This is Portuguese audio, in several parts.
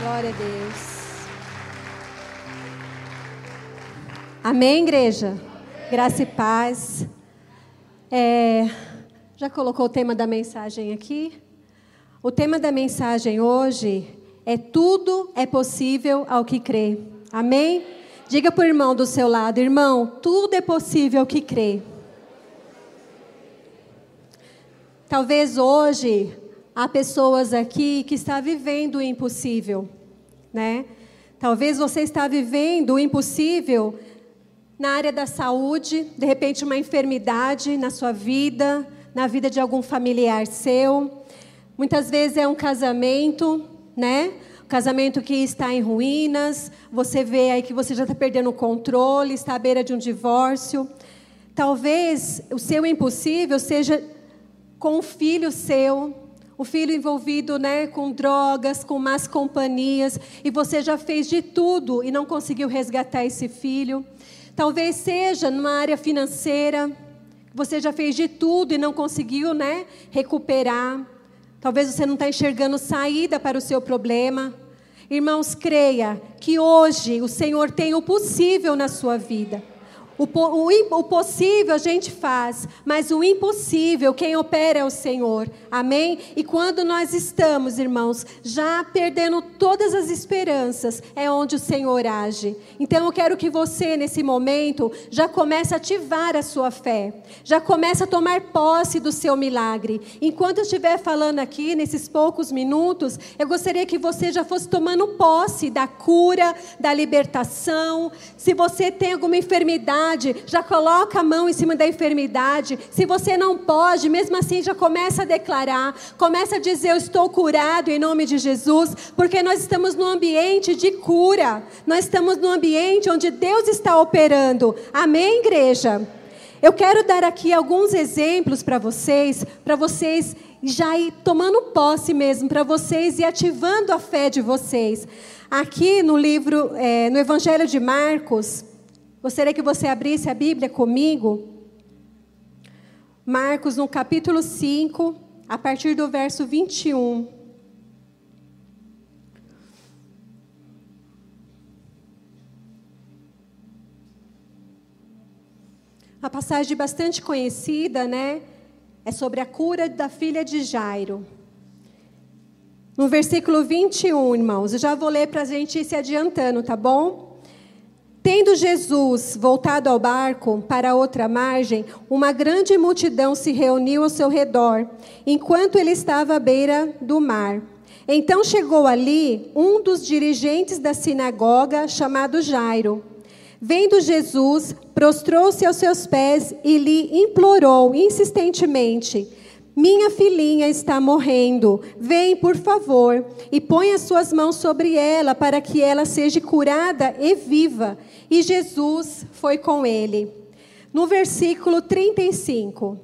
Glória a Deus. Amém, igreja? Graça e paz. É, já colocou o tema da mensagem aqui? O tema da mensagem hoje é tudo é possível ao que crê. Amém? Diga para o irmão do seu lado, irmão, tudo é possível ao que crê. Talvez hoje há pessoas aqui que estão vivendo o impossível, né? Talvez você está vivendo o impossível na área da saúde, de repente uma enfermidade na sua vida, na vida de algum familiar seu. Muitas vezes é um casamento, né? Casamento que está em ruínas, você vê aí que você já está perdendo o controle, está à beira de um divórcio. Talvez o seu impossível seja com um filho seu, o filho envolvido né, com drogas, com más companhias, e você já fez de tudo e não conseguiu resgatar esse filho. Talvez seja numa área financeira, você já fez de tudo e não conseguiu né, recuperar. Talvez você não está enxergando saída para o seu problema. Irmãos, creia que hoje o Senhor tem o possível na sua vida. O, o, o, possível a gente faz, mas o impossível, quem opera é o Senhor. Amém? E quando nós estamos, irmãos, já perdendo todas as esperanças, é onde o Senhor age. Então eu quero que você, nesse momento, já comece a ativar a sua fé. Já comece a tomar posse do seu milagre. Enquanto eu estiver falando aqui, nesses poucos minutos, eu gostaria que você já fosse tomando posse da cura, da libertação. Se você tem alguma enfermidade, enfermidade, já coloca a mão em cima da enfermidade. Se você não pode, mesmo assim já começa a declarar, começa a dizer eu estou curado em nome de Jesus, porque nós estamos num ambiente de cura. Nós estamos num ambiente onde Deus está operando. Amém, igreja. Eu quero dar aqui alguns exemplos para vocês, para vocês já ir tomando posse mesmo, para vocês e ativando a fé de vocês. Aqui no livro, é, no Evangelho de Marcos, Gostaria que você abrisse a Bíblia comigo. Marcos, no capítulo 5, a partir do verso 21. Uma passagem bastante conhecida, né? É sobre a cura da filha de Jairo. No versículo 21, irmãos, eu já vou ler para a gente ir se adiantando, tá bom? Tendo Jesus voltado ao barco para outra margem, uma grande multidão se reuniu ao seu redor, enquanto ele estava à beira do mar. Então chegou ali um dos dirigentes da sinagoga, chamado Jairo. Vendo Jesus, prostrou-se aos seus pés e lhe implorou insistentemente: minha filhinha está morrendo. Vem, por favor, e põe as suas mãos sobre ela para que ela seja curada e viva. E Jesus foi com ele. No versículo 35.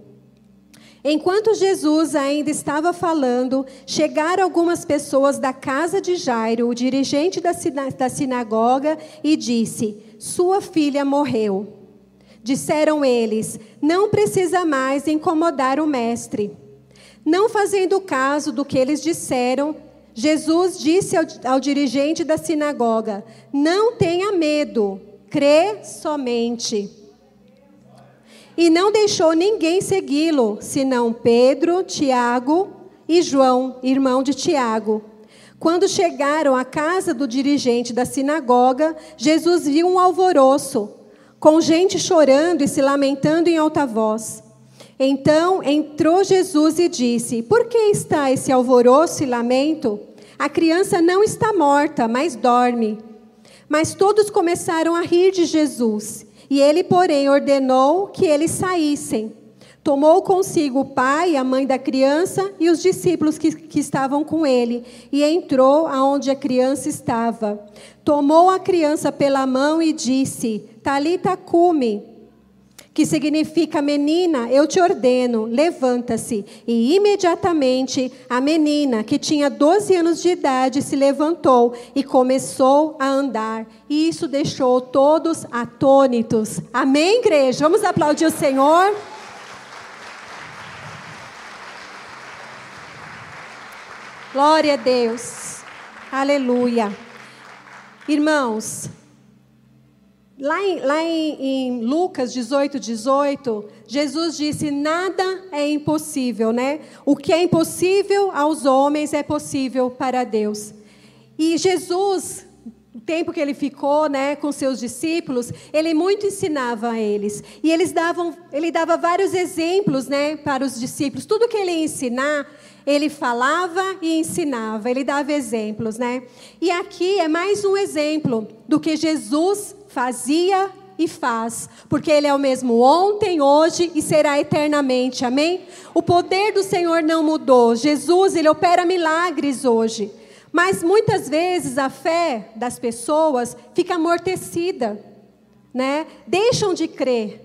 Enquanto Jesus ainda estava falando, chegaram algumas pessoas da casa de Jairo, o dirigente da sinagoga, e disse: Sua filha morreu. Disseram eles: Não precisa mais incomodar o mestre. Não fazendo caso do que eles disseram, Jesus disse ao, ao dirigente da sinagoga: Não tenha medo, crê somente. E não deixou ninguém segui-lo, senão Pedro, Tiago e João, irmão de Tiago. Quando chegaram à casa do dirigente da sinagoga, Jesus viu um alvoroço com gente chorando e se lamentando em alta voz. Então entrou Jesus e disse: Por que está esse alvoroço e lamento? A criança não está morta, mas dorme. Mas todos começaram a rir de Jesus. E ele, porém, ordenou que eles saíssem. Tomou consigo o pai, a mãe da criança e os discípulos que, que estavam com ele, e entrou aonde a criança estava. Tomou a criança pela mão e disse: Talita cume, que significa menina, eu te ordeno, levanta-se. E imediatamente a menina, que tinha 12 anos de idade, se levantou e começou a andar. E isso deixou todos atônitos. Amém, igreja? Vamos aplaudir o Senhor. Glória a Deus. Aleluia. Irmãos, lá em, lá em, em Lucas 18, 18, Jesus disse: nada é impossível, né? O que é impossível aos homens é possível para Deus. E Jesus, o tempo que ele ficou, né, com seus discípulos, ele muito ensinava a eles. E eles davam, ele dava vários exemplos, né, para os discípulos. Tudo que ele ia ensinar, ele falava e ensinava, ele dava exemplos, né? E aqui é mais um exemplo do que Jesus fazia e faz, porque Ele é o mesmo ontem, hoje e será eternamente, amém? O poder do Senhor não mudou, Jesus, Ele opera milagres hoje, mas muitas vezes a fé das pessoas fica amortecida, né? Deixam de crer,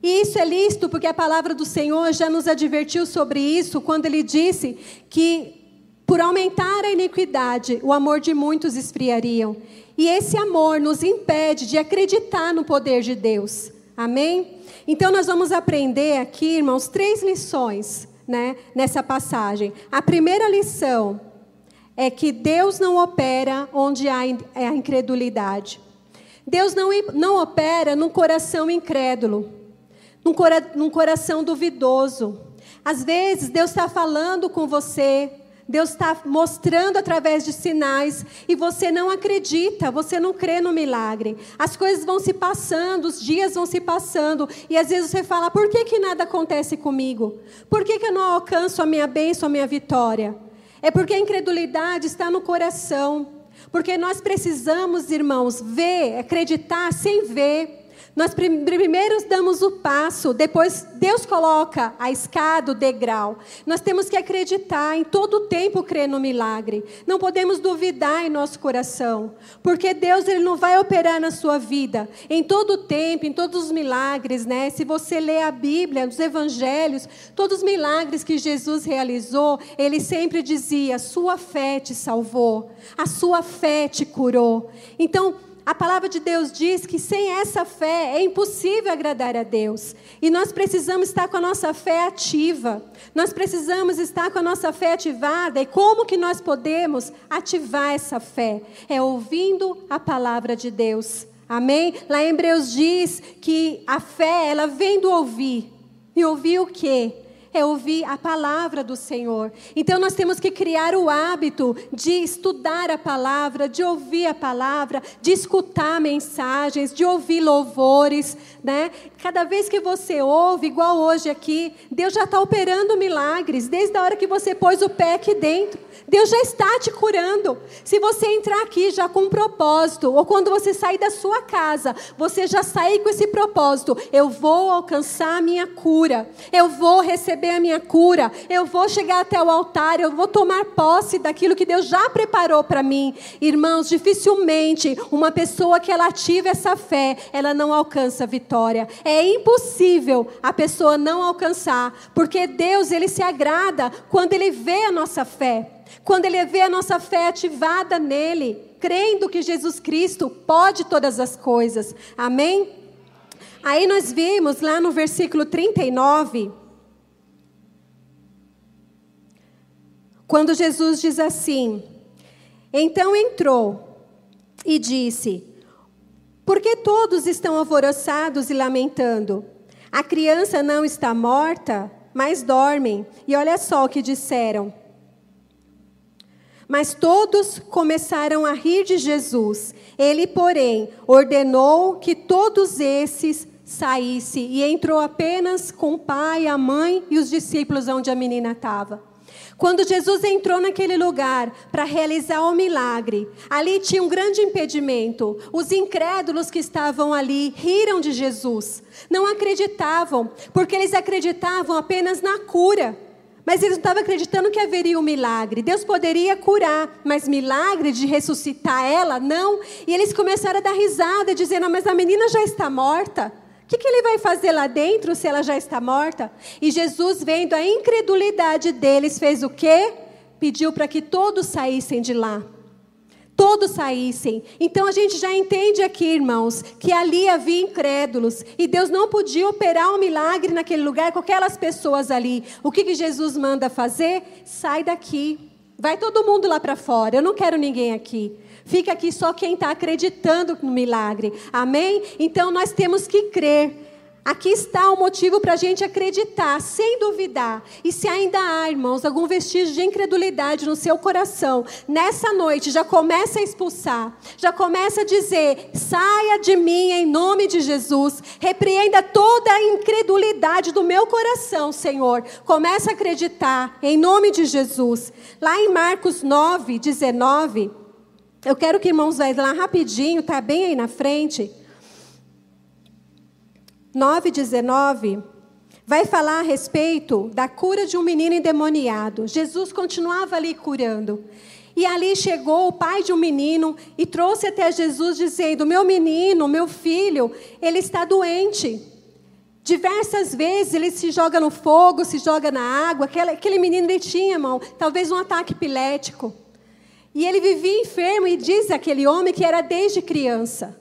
e isso é lícito porque a palavra do Senhor já nos advertiu sobre isso quando ele disse que por aumentar a iniquidade, o amor de muitos esfriariam. E esse amor nos impede de acreditar no poder de Deus. Amém? Então nós vamos aprender aqui, irmãos, três lições, né, nessa passagem. A primeira lição é que Deus não opera onde há a incredulidade. Deus não, não opera num coração incrédulo num, cora num coração duvidoso. Às vezes, Deus está falando com você, Deus está mostrando através de sinais e você não acredita, você não crê no milagre. As coisas vão se passando, os dias vão se passando e às vezes você fala: por que, que nada acontece comigo? Por que, que eu não alcanço a minha bênção, a minha vitória? É porque a incredulidade está no coração. Porque nós precisamos, irmãos, ver, acreditar sem ver. Nós primeiro damos o passo, depois Deus coloca a escada, o degrau. Nós temos que acreditar, em todo o tempo crer no milagre. Não podemos duvidar em nosso coração, porque Deus ele não vai operar na sua vida em todo o tempo, em todos os milagres, né? Se você lê a Bíblia, os evangelhos, todos os milagres que Jesus realizou, ele sempre dizia: "Sua fé te salvou, a sua fé te curou". Então, a palavra de Deus diz que sem essa fé é impossível agradar a Deus. E nós precisamos estar com a nossa fé ativa. Nós precisamos estar com a nossa fé ativada. E como que nós podemos ativar essa fé? É ouvindo a palavra de Deus. Amém? Lá em Hebreus diz que a fé, ela vem do ouvir. E ouvir o quê? É ouvir a palavra do Senhor. Então nós temos que criar o hábito de estudar a palavra, de ouvir a palavra, de escutar mensagens, de ouvir louvores, né? Cada vez que você ouve, igual hoje aqui, Deus já está operando milagres, desde a hora que você pôs o pé aqui dentro. Deus já está te curando. Se você entrar aqui já com um propósito, ou quando você sair da sua casa, você já sair com esse propósito: eu vou alcançar a minha cura, eu vou receber a minha cura, eu vou chegar até o altar, eu vou tomar posse daquilo que Deus já preparou para mim. Irmãos, dificilmente uma pessoa que ela ativa essa fé, ela não alcança vitória. É impossível a pessoa não alcançar, porque Deus ele se agrada quando ele vê a nossa fé. Quando ele vê a nossa fé ativada nele, crendo que Jesus Cristo pode todas as coisas. Amém? Aí nós vimos lá no versículo 39, quando Jesus diz assim: Então entrou e disse: Por que todos estão alvoroçados e lamentando? A criança não está morta, mas dormem. E olha só o que disseram. Mas todos começaram a rir de Jesus. Ele, porém, ordenou que todos esses saíssem e entrou apenas com o pai, a mãe e os discípulos onde a menina estava. Quando Jesus entrou naquele lugar para realizar o milagre, ali tinha um grande impedimento. Os incrédulos que estavam ali riram de Jesus, não acreditavam, porque eles acreditavam apenas na cura. Mas eles não estavam acreditando que haveria um milagre. Deus poderia curar, mas milagre de ressuscitar ela, não. E eles começaram a dar risada, dizendo: Mas a menina já está morta. O que, que ele vai fazer lá dentro se ela já está morta? E Jesus, vendo a incredulidade deles, fez o quê? Pediu para que todos saíssem de lá todos saíssem. Então a gente já entende aqui, irmãos, que ali havia incrédulos e Deus não podia operar um milagre naquele lugar com aquelas pessoas ali. O que, que Jesus manda fazer? Sai daqui. Vai todo mundo lá para fora. Eu não quero ninguém aqui. Fica aqui só quem está acreditando no milagre. Amém? Então nós temos que crer. Aqui está o motivo para a gente acreditar, sem duvidar. E se ainda há, irmãos, algum vestígio de incredulidade no seu coração, nessa noite já começa a expulsar, já começa a dizer: saia de mim em nome de Jesus, repreenda toda a incredulidade do meu coração, Senhor. Começa a acreditar em nome de Jesus. Lá em Marcos 9, 19, eu quero que irmãos vão lá rapidinho, tá bem aí na frente. 9,19 vai falar a respeito da cura de um menino endemoniado. Jesus continuava ali curando. E ali chegou o pai de um menino e trouxe até Jesus, dizendo: Meu menino, meu filho, ele está doente. Diversas vezes ele se joga no fogo, se joga na água. Aquele, aquele menino ele tinha, irmão, talvez um ataque epilético. E ele vivia enfermo e diz aquele homem que era desde criança.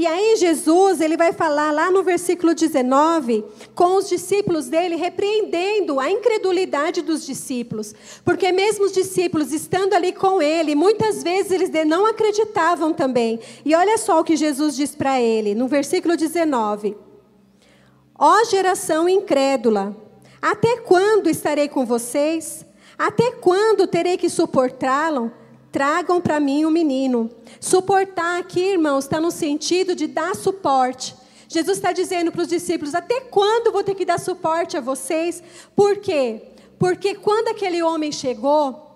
E aí Jesus, ele vai falar lá no versículo 19, com os discípulos dele, repreendendo a incredulidade dos discípulos. Porque mesmo os discípulos estando ali com ele, muitas vezes eles não acreditavam também. E olha só o que Jesus diz para ele, no versículo 19: Ó geração incrédula, até quando estarei com vocês? Até quando terei que suportá-lo? Tragam para mim o um menino. Suportar aqui, irmãos, está no sentido de dar suporte. Jesus está dizendo para os discípulos: até quando vou ter que dar suporte a vocês? Por quê? Porque quando aquele homem chegou,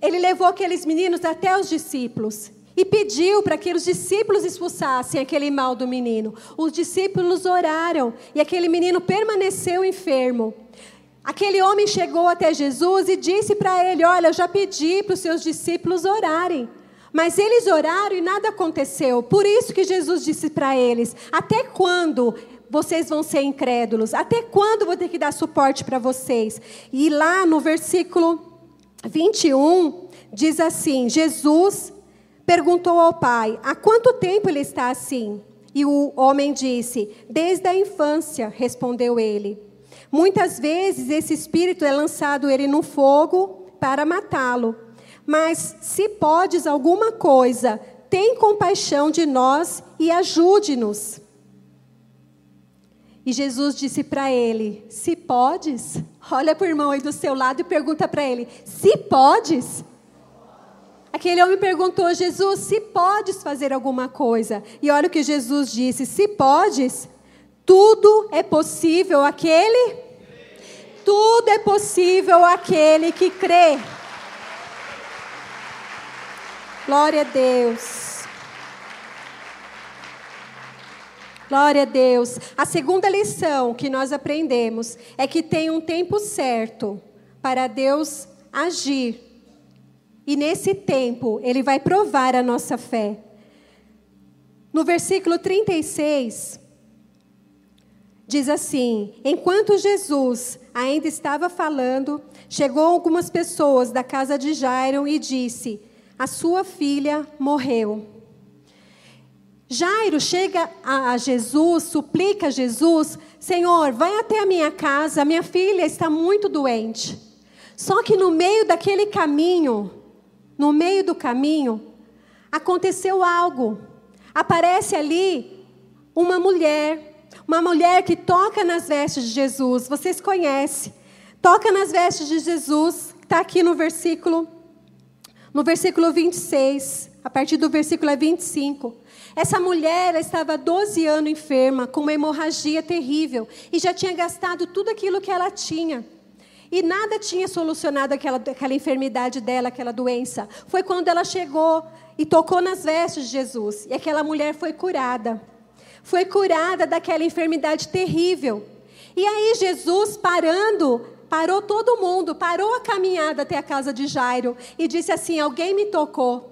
ele levou aqueles meninos até os discípulos e pediu para que os discípulos expulsassem aquele mal do menino. Os discípulos oraram e aquele menino permaneceu enfermo. Aquele homem chegou até Jesus e disse para ele: Olha, eu já pedi para os seus discípulos orarem. Mas eles oraram e nada aconteceu. Por isso que Jesus disse para eles: Até quando vocês vão ser incrédulos? Até quando vou ter que dar suporte para vocês? E lá no versículo 21, diz assim: Jesus perguntou ao pai: Há quanto tempo ele está assim? E o homem disse: Desde a infância, respondeu ele. Muitas vezes esse espírito é lançado ele no fogo para matá-lo. Mas se podes alguma coisa, tem compaixão de nós e ajude-nos. E Jesus disse para ele: Se podes, olha para o irmão aí do seu lado e pergunta para ele: Se podes? Aquele homem perguntou: Jesus, se podes fazer alguma coisa? E olha o que Jesus disse: Se podes, tudo é possível aquele? Tudo é possível aquele que crê. Glória a Deus. Glória a Deus. A segunda lição que nós aprendemos é que tem um tempo certo para Deus agir. E nesse tempo, Ele vai provar a nossa fé. No versículo 36, diz assim: Enquanto Jesus ainda estava falando, chegou algumas pessoas da casa de Jairo e disse: A sua filha morreu. Jairo chega a Jesus, suplica a Jesus: Senhor, vai até a minha casa, minha filha está muito doente. Só que no meio daquele caminho, no meio do caminho, aconteceu algo. Aparece ali uma mulher uma mulher que toca nas vestes de Jesus, vocês conhecem. Toca nas vestes de Jesus, está aqui no versículo, no versículo 26, a partir do versículo 25. Essa mulher estava 12 anos enferma, com uma hemorragia terrível, e já tinha gastado tudo aquilo que ela tinha. E nada tinha solucionado aquela, aquela enfermidade dela, aquela doença. Foi quando ela chegou e tocou nas vestes de Jesus, e aquela mulher foi curada foi curada daquela enfermidade terrível. E aí Jesus parando, parou todo mundo, parou a caminhada até a casa de Jairo e disse assim: Alguém me tocou.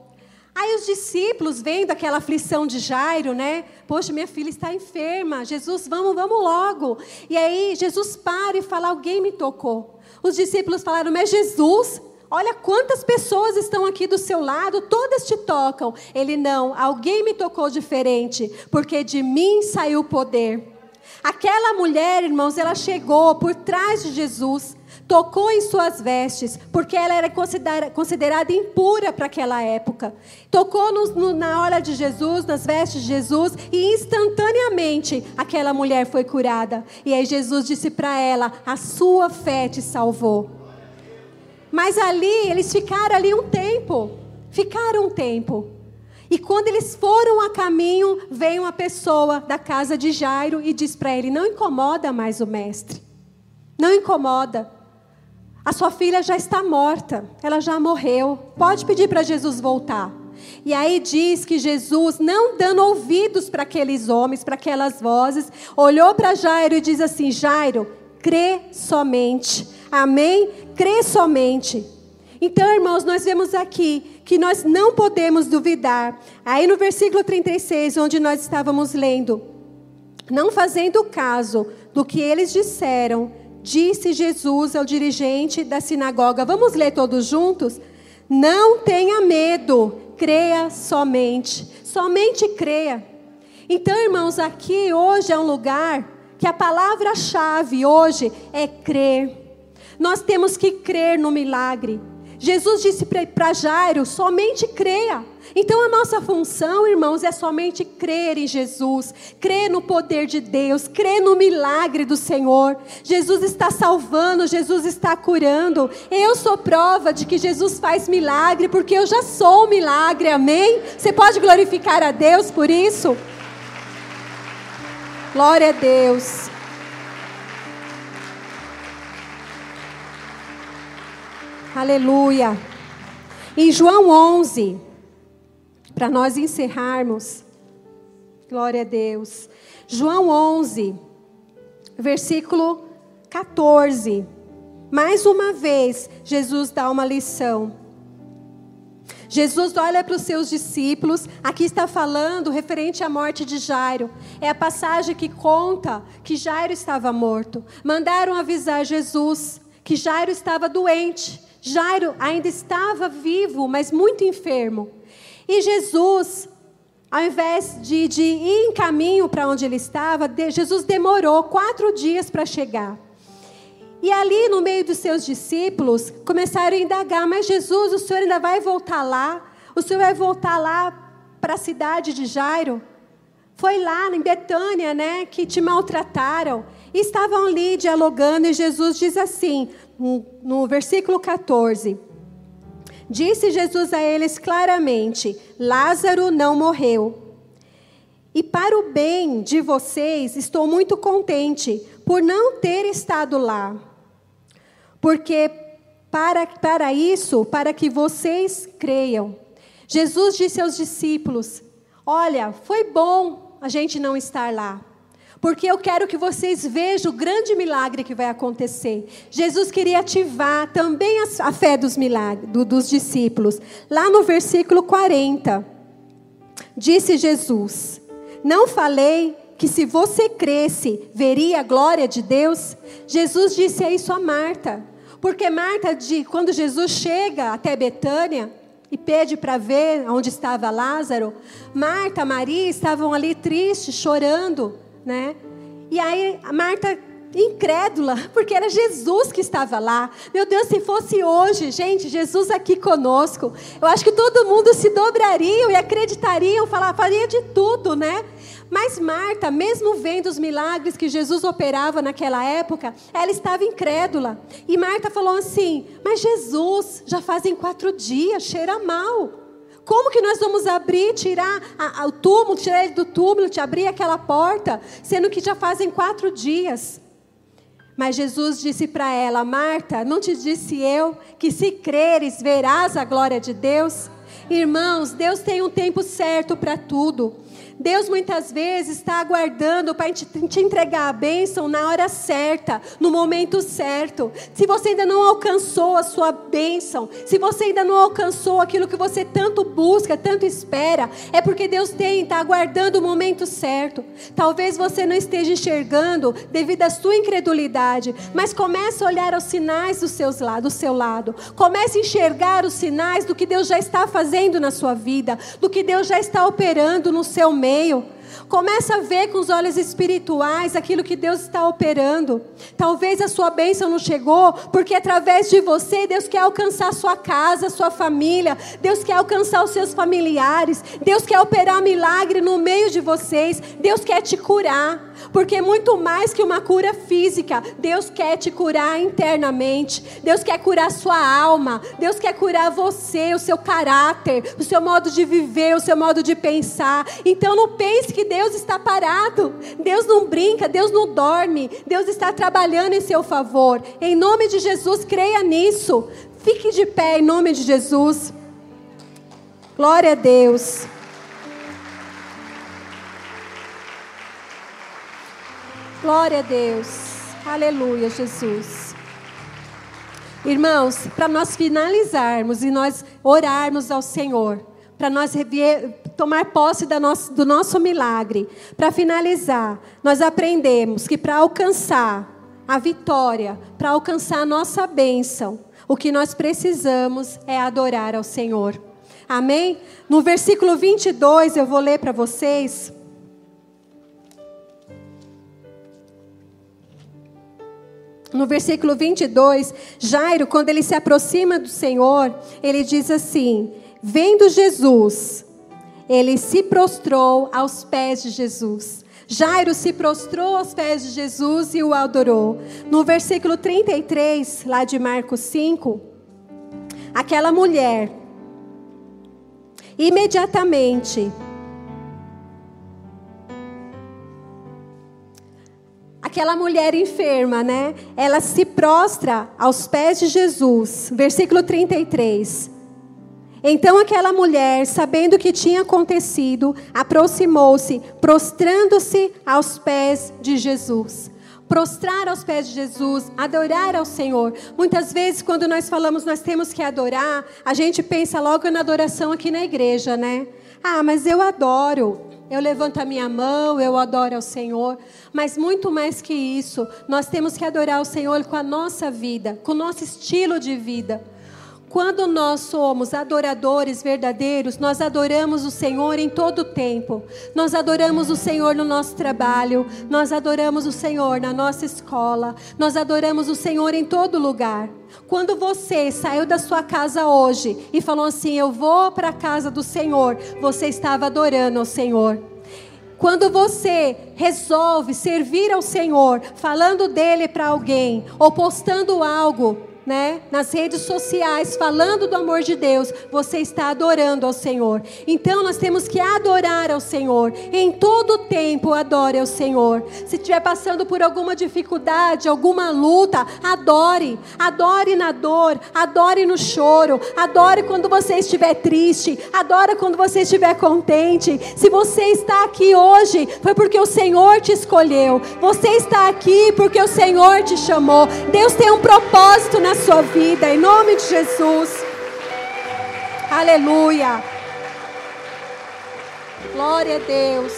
Aí os discípulos, vendo aquela aflição de Jairo, né? Poxa, minha filha está enferma. Jesus, vamos, vamos logo. E aí Jesus para e fala: Alguém me tocou. Os discípulos falaram: Mas Jesus, Olha quantas pessoas estão aqui do seu lado, todas te tocam. Ele não, alguém me tocou diferente, porque de mim saiu o poder. Aquela mulher, irmãos, ela chegou por trás de Jesus, tocou em suas vestes, porque ela era considerada impura para aquela época. Tocou no, no, na hora de Jesus, nas vestes de Jesus, e instantaneamente aquela mulher foi curada. E aí Jesus disse para ela: A sua fé te salvou. Mas ali, eles ficaram ali um tempo. Ficaram um tempo. E quando eles foram a caminho, veio uma pessoa da casa de Jairo e diz para ele: Não incomoda mais o mestre. Não incomoda. A sua filha já está morta, ela já morreu. Pode pedir para Jesus voltar. E aí diz que Jesus, não dando ouvidos para aqueles homens, para aquelas vozes, olhou para Jairo e diz assim: Jairo, crê somente. Amém? Crê somente. Então, irmãos, nós vemos aqui que nós não podemos duvidar. Aí no versículo 36, onde nós estávamos lendo, não fazendo caso do que eles disseram, disse Jesus ao dirigente da sinagoga. Vamos ler todos juntos? Não tenha medo, creia somente. Somente creia. Então, irmãos, aqui hoje é um lugar que a palavra-chave hoje é crer. Nós temos que crer no milagre. Jesus disse para Jairo: somente creia. Então a nossa função, irmãos, é somente crer em Jesus, crer no poder de Deus, crer no milagre do Senhor. Jesus está salvando, Jesus está curando. Eu sou prova de que Jesus faz milagre, porque eu já sou um milagre, amém? Você pode glorificar a Deus por isso? Glória a Deus. Aleluia. Em João 11, para nós encerrarmos, glória a Deus. João 11, versículo 14. Mais uma vez, Jesus dá uma lição. Jesus olha para os seus discípulos, aqui está falando referente à morte de Jairo. É a passagem que conta que Jairo estava morto. Mandaram avisar Jesus que Jairo estava doente. Jairo ainda estava vivo, mas muito enfermo. E Jesus, ao invés de, de ir em caminho para onde ele estava, Jesus demorou quatro dias para chegar. E ali, no meio dos seus discípulos, começaram a indagar: Mas Jesus, o senhor ainda vai voltar lá? O senhor vai voltar lá para a cidade de Jairo? Foi lá em Betânia, né, que te maltrataram. Estavam ali dialogando, e Jesus diz assim: no versículo 14. Disse Jesus a eles claramente: Lázaro não morreu. E para o bem de vocês, estou muito contente por não ter estado lá. Porque para, para isso, para que vocês creiam. Jesus disse aos discípulos: Olha, foi bom a gente não estar lá. Porque eu quero que vocês vejam o grande milagre que vai acontecer. Jesus queria ativar também a, fé dos, milagres, do, dos discípulos. Lá no versículo 40, disse Jesus: Não falei que se você cresce, veria a glória de Deus? Jesus disse isso a Marta. Porque Marta, quando Jesus chega até Betânia, e pede para ver onde estava Lázaro, Marta, Maria estavam ali tristes, chorando né? E aí a Marta incrédula, porque era Jesus que estava lá. Meu Deus, se fosse hoje, gente, Jesus aqui conosco, eu acho que todo mundo se dobraria e acreditaria, falar, faria de tudo, né? Mas Marta, mesmo vendo os milagres que Jesus operava naquela época, ela estava incrédula. E Marta falou assim: Mas Jesus, já fazem quatro dias, cheira mal. Como que nós vamos abrir, tirar a, a, o túmulo, tirar ele do túmulo, te abrir aquela porta, sendo que já fazem quatro dias? Mas Jesus disse para ela: Marta, não te disse eu que se creres verás a glória de Deus? Irmãos, Deus tem um tempo certo para tudo. Deus muitas vezes está aguardando para te, entregar a bênção na hora certa, no momento certo. Se você ainda não alcançou a sua bênção, se você ainda não alcançou aquilo que você tanto busca, tanto espera, é porque Deus tem, está aguardando o momento certo. Talvez você não esteja enxergando devido à sua incredulidade, mas comece a olhar os sinais do, seus, do seu lado. Comece a enxergar os sinais do que Deus já está fazendo na sua vida, do que Deus já está operando no seu seu meio. Começa a ver com os olhos espirituais aquilo que Deus está operando. Talvez a sua bênção não chegou, porque através de você, Deus quer alcançar a sua casa, a sua família, Deus quer alcançar os seus familiares, Deus quer operar milagre no meio de vocês, Deus quer te curar. Porque muito mais que uma cura física, Deus quer te curar internamente. Deus quer curar sua alma. Deus quer curar você, o seu caráter, o seu modo de viver, o seu modo de pensar. Então não pense que Deus está parado. Deus não brinca, Deus não dorme. Deus está trabalhando em seu favor. Em nome de Jesus, creia nisso. Fique de pé em nome de Jesus. Glória a Deus. Glória a Deus. Aleluia, Jesus. Irmãos, para nós finalizarmos e nós orarmos ao Senhor, para nós tomar posse do nosso milagre, para finalizar, nós aprendemos que para alcançar a vitória, para alcançar a nossa bênção, o que nós precisamos é adorar ao Senhor. Amém? No versículo 22, eu vou ler para vocês. No versículo 22, Jairo, quando ele se aproxima do Senhor, ele diz assim: Vendo Jesus, ele se prostrou aos pés de Jesus. Jairo se prostrou aos pés de Jesus e o adorou. No versículo 33, lá de Marcos 5, aquela mulher, imediatamente, aquela mulher enferma, né? Ela se prostra aos pés de Jesus. Versículo 33. Então aquela mulher, sabendo o que tinha acontecido, aproximou-se, prostrando-se aos pés de Jesus. Prostrar aos pés de Jesus, adorar ao Senhor. Muitas vezes, quando nós falamos nós temos que adorar, a gente pensa logo na adoração aqui na igreja, né? Ah, mas eu adoro. Eu levanto a minha mão, eu adoro ao Senhor. Mas muito mais que isso, nós temos que adorar o Senhor com a nossa vida, com o nosso estilo de vida. Quando nós somos adoradores verdadeiros, nós adoramos o Senhor em todo o tempo. Nós adoramos o Senhor no nosso trabalho, nós adoramos o Senhor na nossa escola, nós adoramos o Senhor em todo lugar. Quando você saiu da sua casa hoje e falou assim: Eu vou para a casa do Senhor, você estava adorando ao Senhor. Quando você resolve servir ao Senhor, falando dele para alguém ou postando algo né, nas redes sociais falando do amor de Deus, você está adorando ao Senhor. Então nós temos que adorar ao Senhor. Em todo tempo adore ao Senhor. Se estiver passando por alguma dificuldade, alguma luta, adore. Adore na dor, adore no choro, adore quando você estiver triste, adore quando você estiver contente. Se você está aqui hoje, foi porque o Senhor te escolheu. Você está aqui porque o Senhor te chamou. Deus tem um propósito na sua vida, em nome de Jesus. Aleluia. Glória a Deus.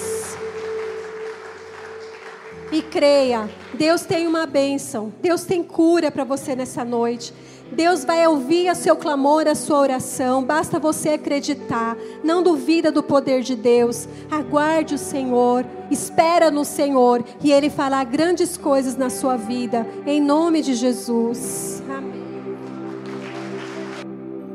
E creia, Deus tem uma bênção, Deus tem cura para você nessa noite. Deus vai ouvir o seu clamor, a sua oração. Basta você acreditar. Não duvida do poder de Deus. Aguarde o Senhor. Espera no Senhor. E Ele fará grandes coisas na sua vida. Em nome de Jesus. Amém.